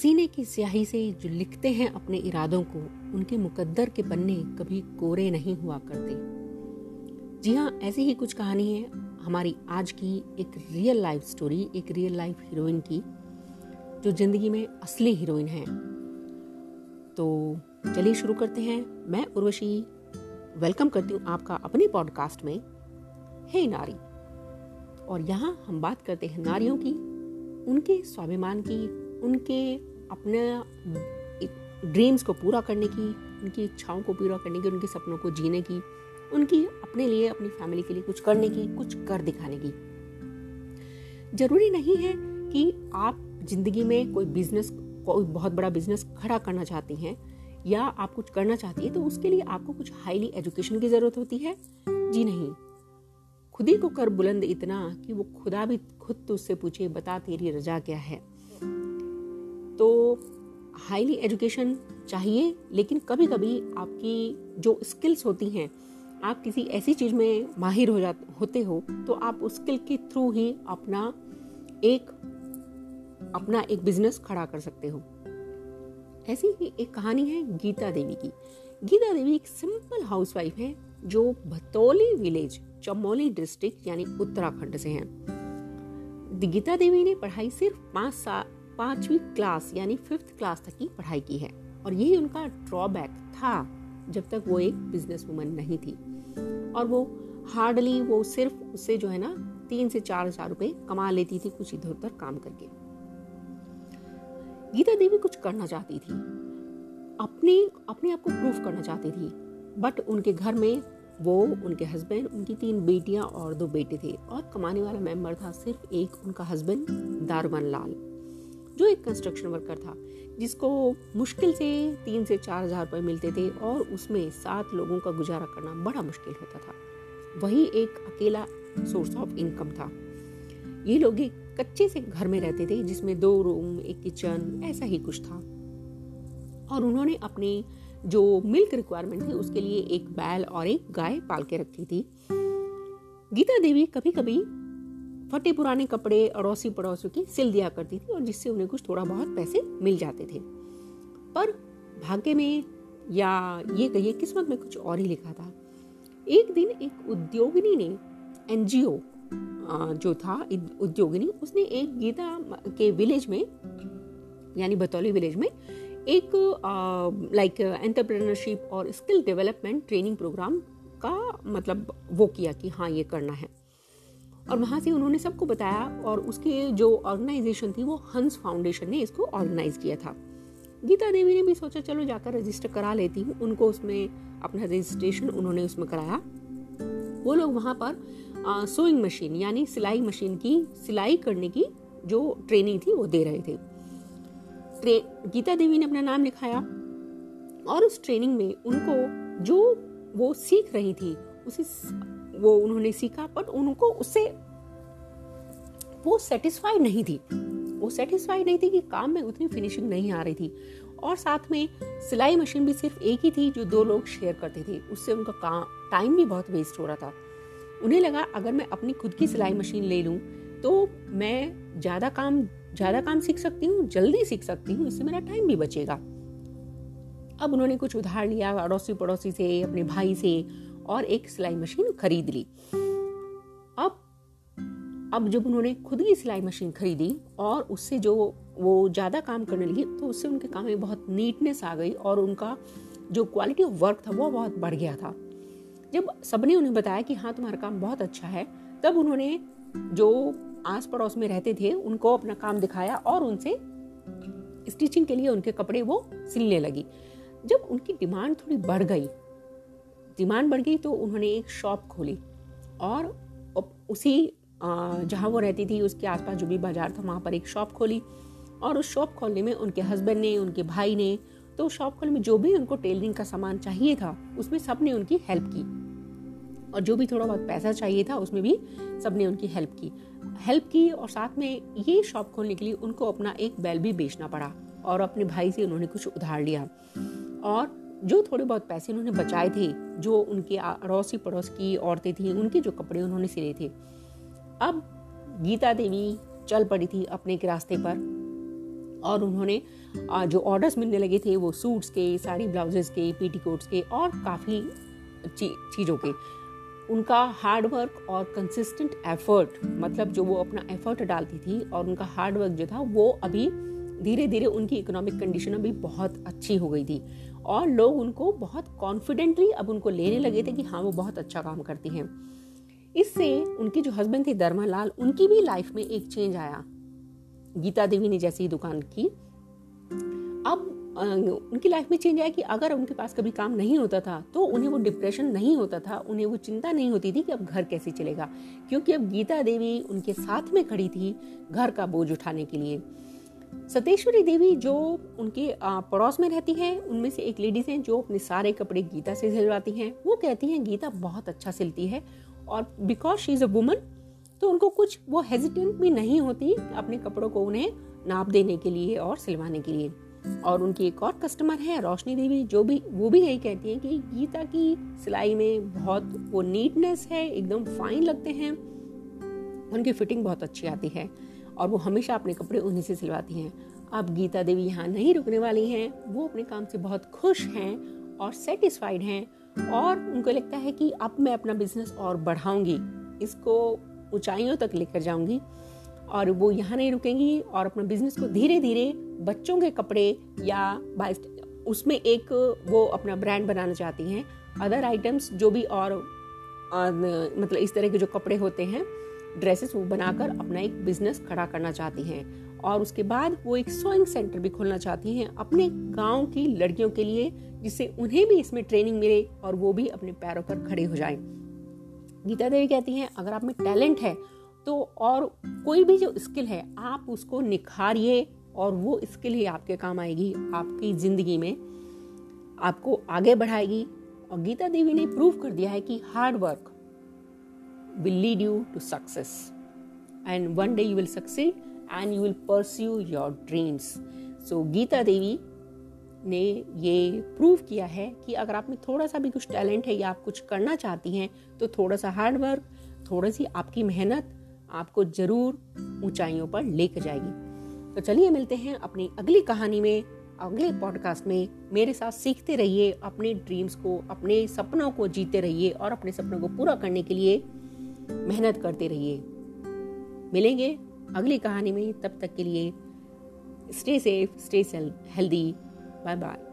पसीने की स्याही से जो लिखते हैं अपने इरादों को, उनके मुकद्दर के पन्ने कभी कोरे नहीं हुआ करते। जी हाँ ऐसी ही कुछ कहानी है। हमारी आज की एक रियल लाइफ स्टोरी एक रियल लाइफ हीरोइन की, जो ज़िंदगी में असली हीरोइन है। तो चलिए शुरू करते हैं। मैं उर्वशी वेलकम करती हूँ आपका अपने पॉडकास्ट में हे नारी और यहाँ हम बात करते हैं नारियों की, उनके स्वाभिमान की उनके अपने ड्रीम्स को पूरा करने की, उनकी इच्छाओं को पूरा करने की, उनके सपनों को जीने की, उनकी अपने लिए, अपनी फैमिली के लिए कुछ करने की, कुछ कर दिखाने की। ज़रूरी नहीं है कि आप ज़िंदगी में कोई बिज़नेस कोई बहुत बड़ा बिज़नेस खड़ा करना चाहती हैं, या आप कुछ करना चाहती है तो उसके लिए आपको कुछ हाईली एजुकेशन की ज़रूरत होती है। जी नहीं। खुद ही को कर बुलंद इतना कि वो खुदा भी, खुद तो उससे पूछे, बता तेरी रजा क्या है? तो हाईली एजुकेशन चाहिए, लेकिन कभी कभी आपकी जो स्किल्स होती हैं, आप किसी ऐसी चीज़ में माहिर हो जा होते हो तो आप उस स्किल के थ्रू ही अपना एक अपना एक बिज़नेस खड़ा कर सकते हो। ऐसी ही एक कहानी है गीता देवी की। गीता देवी एक सिंपल हाउसवाइफ है, जो भतौली विलेज चमोली डिस्ट्रिक्ट यानी उत्तराखंड से हैं। गीता देवी ने पढ़ाई सिर्फ़ पाँच साल पांचवी क्लास, यानी फिफ्थ क्लास तक की पढ़ाई की है। और यही उनका ड्रॉबैक था, जब तक वो एक बिज़नेस वुमन नहीं थी। और वो हार्डली वो सिर्फ़ उससे जो है ना, तीन से चार हज़ार रुपए कमा लेती थी कुछ इधर उधर काम करके। गीता देवी कुछ करना चाहती थी। अपने अपने आप को प्रूफ करना चाहती थी। बट उनके घर में वो, उनके हस्बैंड उनकी तीन बेटियाँ और दो बेटे थे। और कमाने वाला मेंबर था सिर्फ़ एक, उनका हस्बैंड दारवन लाल जो एक कंस्ट्रक्शन वर्कर था, जिसको मुश्किल से तीन से चार हज़ार रुपये मिलते थे और उसमें सात लोगों का गुजारा करना बड़ा मुश्किल होता था। वही एक अकेला सोर्स ऑफ़ इनकम था। ये लोग एक कच्चे से घर में रहते थे, जिसमें दो रूम एक किचन ऐसा ही कुछ था। और उन्होंने अपने जो मिल्क रिक्वायरमेंट थी, उसके लिए एक बैल और एक गाय पाल के रखी थी। गीता देवी कभी कभी फटे पुराने कपड़े अड़ोसी पड़ोसियों की सिल दिया करती थी और जिससे उन्हें कुछ थोड़ा बहुत पैसे मिल जाते थे। पर भाग्य में या ये कहिए किस्मत में कुछ और ही लिखा था। एक दिन एक उद्योगिनी ने, एनजीओ जो था उद्योगिनी, उसने एक गीता के विलेज में, यानी बतौली विलेज में, एक लाइक एंटरप्रेन्योरशिप और स्किल डेवलपमेंट ट्रेनिंग प्रोग्राम का मतलब वो किया कि हाँ ये करना है। और वहाँ से उन्होंने सबको बताया और उसके जो ऑर्गेनाइजेशन थी वो हंस फाउंडेशन ने इसको ऑर्गेनाइज किया था। गीता देवी ने भी सोचा, चलो जाकर रजिस्टर करा लेती हूँ। उनको उसमें अपना रजिस्ट्रेशन उन्होंने उसमें कराया। वो लोग वहाँ पर सोइंग मशीन यानी सिलाई मशीन की, सिलाई करने की जो ट्रेनिंग थी वो दे रहे थे। गीता देवी ने अपना नाम लिखाया और उस ट्रेनिंग में उनको जो वो सीख रही थी उसे वो उन्होंने सीखा बट उनको उससे वो सेटिस्फाइड नहीं थी। वो सेटिस्फाइड नहीं थी कि काम में उतनी फिनिशिंग नहीं आ रही थी। और साथ में सिलाई मशीन भी सिर्फ़ एक ही थी जो दो लोग शेयर करते थे। उससे उनका काम टाइम भी बहुत वेस्ट हो रहा था। उन्हें लगा, अगर मैं अपनी खुद की सिलाई मशीन ले लूँ तो मैं ज़्यादा काम ज़्यादा काम सीख सकती हूँ, जल्दी सीख सकती हूँ, इससे मेरा टाइम भी बचेगा। अब उन्होंने कुछ उधार लिया अड़ोसी पड़ोसी से, अपने भाई से और एक सिलाई मशीन खरीद ली। अब अब जब उन्होंने खुद की सिलाई मशीन खरीदी और उससे जो वो ज़्यादा काम करने लगी तो उससे उनके काम में बहुत नीटनेस आ गई और उनका जो क्वालिटी ऑफ़ वर्क था वो बहुत बढ़ गया था। जब सबने उन्हें बताया कि हाँ तुम्हारा काम बहुत अच्छा है, तब उन्होंने जो आस पड़ोस में रहते थे, उनको अपना काम दिखाया और उनसे स्टिचिंग के लिए उनके कपड़े वो सिलने लगी। जब उनकी डिमांड थोड़ी बढ़ गई डिमांड बढ़ गई तो उन्होंने एक शॉप खोली। और उसी जहाँ वो रहती थी, उसके आसपास जो भी बाज़ार था, वहाँ पर एक शॉप खोली। और उस शॉप खोलने में उनके हस्बैंड ने, उनके भाई ने तो शॉप खोलने में जो भी उनको टेलरिंग का सामान चाहिए था, उसमें सबने उनकी हेल्प की। और जो भी थोड़ा बहुत पैसा चाहिए था, उसमें भी सबने उनकी हेल्प की। हेल्प की और साथ में ये शॉप खोलने के लिए उनको अपना एक बैल भी बेचना पड़ा। और अपने भाई से उन्होंने कुछ उधार लिया। और जो थोड़े बहुत पैसे उन्होंने बचाए थे, जो उनके अड़ोसी पड़ोस की औरतें थी, उनके जो कपड़े उन्होंने सिले थे। अब गीता देवी चल पड़ी थी अपने के रास्ते पर और उन्होंने जो ऑर्डर्स मिलने लगे थे, वो सूट्स के, साड़ी ब्लाउजेस के पीटी कोट्स के और काफ़ी चीज़ों के। उनका हार्ड वर्क और कंसिस्टेंट एफर्ट मतलब जो वो अपना एफर्ट डालती थी और उनका हार्ड वर्क जो था, वो अभी धीरे धीरे उनकी इकोनॉमिक कंडीशन अभी बहुत अच्छी हो गई थी। और लोग उनको बहुत कॉन्फिडेंटली अब उनको लेने लगे थे कि हाँ वो बहुत अच्छा काम करती हैं। इससे उनकी जो हस्बैंड थे, धर्मालाल, उनकी भी लाइफ में एक चेंज आया। गीता देवी ने जैसी दुकान की। अब उनकी लाइफ में चेंज आया कि अगर उनके पास कभी काम नहीं होता था तो उन्हें वो डिप्रेशन नहीं होता था, उन्हें वो चिंता नहीं होती थी कि अब घर कैसे चलेगा। क्योंकि अब गीता देवी उनके साथ में खड़ी थी घर का बोझ उठाने के लिए। सतेश्वरी देवी जो उनके पड़ोस में रहती हैं, उनमें से एक लेडीज़ हैं जो अपने सारे कपड़े गीता से सिलवाती हैं। वो कहती हैं, गीता बहुत अच्छा सिलती है और because she is a woman तो उनको कुछ वो हेजिटेंट भी नहीं होती अपने कपड़ों को उन्हें नाप देने के लिए और सिलवाने के लिए। और उनकी एक और कस्टमर है, रोशनी देवी, जो भी, वो भी यही कहती हैं कि गीता की सिलाई में बहुत वो नीटनेस है, एकदम फाइन लगते हैं। उनकी फिटिंग बहुत अच्छी आती है। और वो हमेशा अपने कपड़े उन्हीं से सिलवाती हैं। अब गीता देवी यहाँ नहीं रुकने वाली हैं। वो अपने काम से बहुत खुश हैं और सेटिस्फाइड हैं और उनको लगता है कि अब मैं अपना बिज़नेस और बढ़ाऊँगी। इसको ऊंचाइयों तक लेकर जाऊँगी और वो यहाँ नहीं रुकेंगी और अपना बिज़नेस को धीरे धीरे बच्चों के कपड़े या उसमें एक वो अपना ब्रांड बनाना चाहती हैं। अदर आइटम्स जो भी और मतलब इस तरह के जो कपड़े होते हैं ड्रेसेस वो बनाकर अपना एक बिज़नेस खड़ा करना चाहती हैं। और उसके बाद वो एक सोइंग सेंटर भी खोलना चाहती हैं अपने गाँव की लड़कियों के लिए, जिससे उन्हें भी इसमें ट्रेनिंग मिले और वो भी अपने पैरों पर खड़े हो जाएँ। गीता देवी कहती हैं, अगर आप में टैलेंट है तो और कोई भी जो स्किल है, आप उसको निखारिए और वो स्किल ही आपके काम आएगी, आपकी ज़िंदगी में आपको आगे बढ़ाएगी। और गीता देवी ने प्रूव कर दिया है कि hard work will lead you to success. And one day you will succeed and you will pursue your dreams. So Geeta Devi ने ये प्रूव किया है कि अगर आप में थोड़ा सा भी कुछ टैलेंट है या आप कुछ करना चाहती हैं तो थोड़ा सा हार्ड वर्क थोड़ी सी आपकी मेहनत आपको ज़रूर ऊंचाइयों पर लेकर जाएगी तो चलिए मिलते हैं अपनी अगली कहानी में, अगले पॉडकास्ट में मेरे साथ सीखते रहिए अपने ड्रीम्स को, अपने सपनों को जीते रहिए और अपने सपनों को पूरा करने के लिए मेहनत करते रहिए। मिलेंगे अगली कहानी में, तब तक के लिए stay safe stay healthy bye bye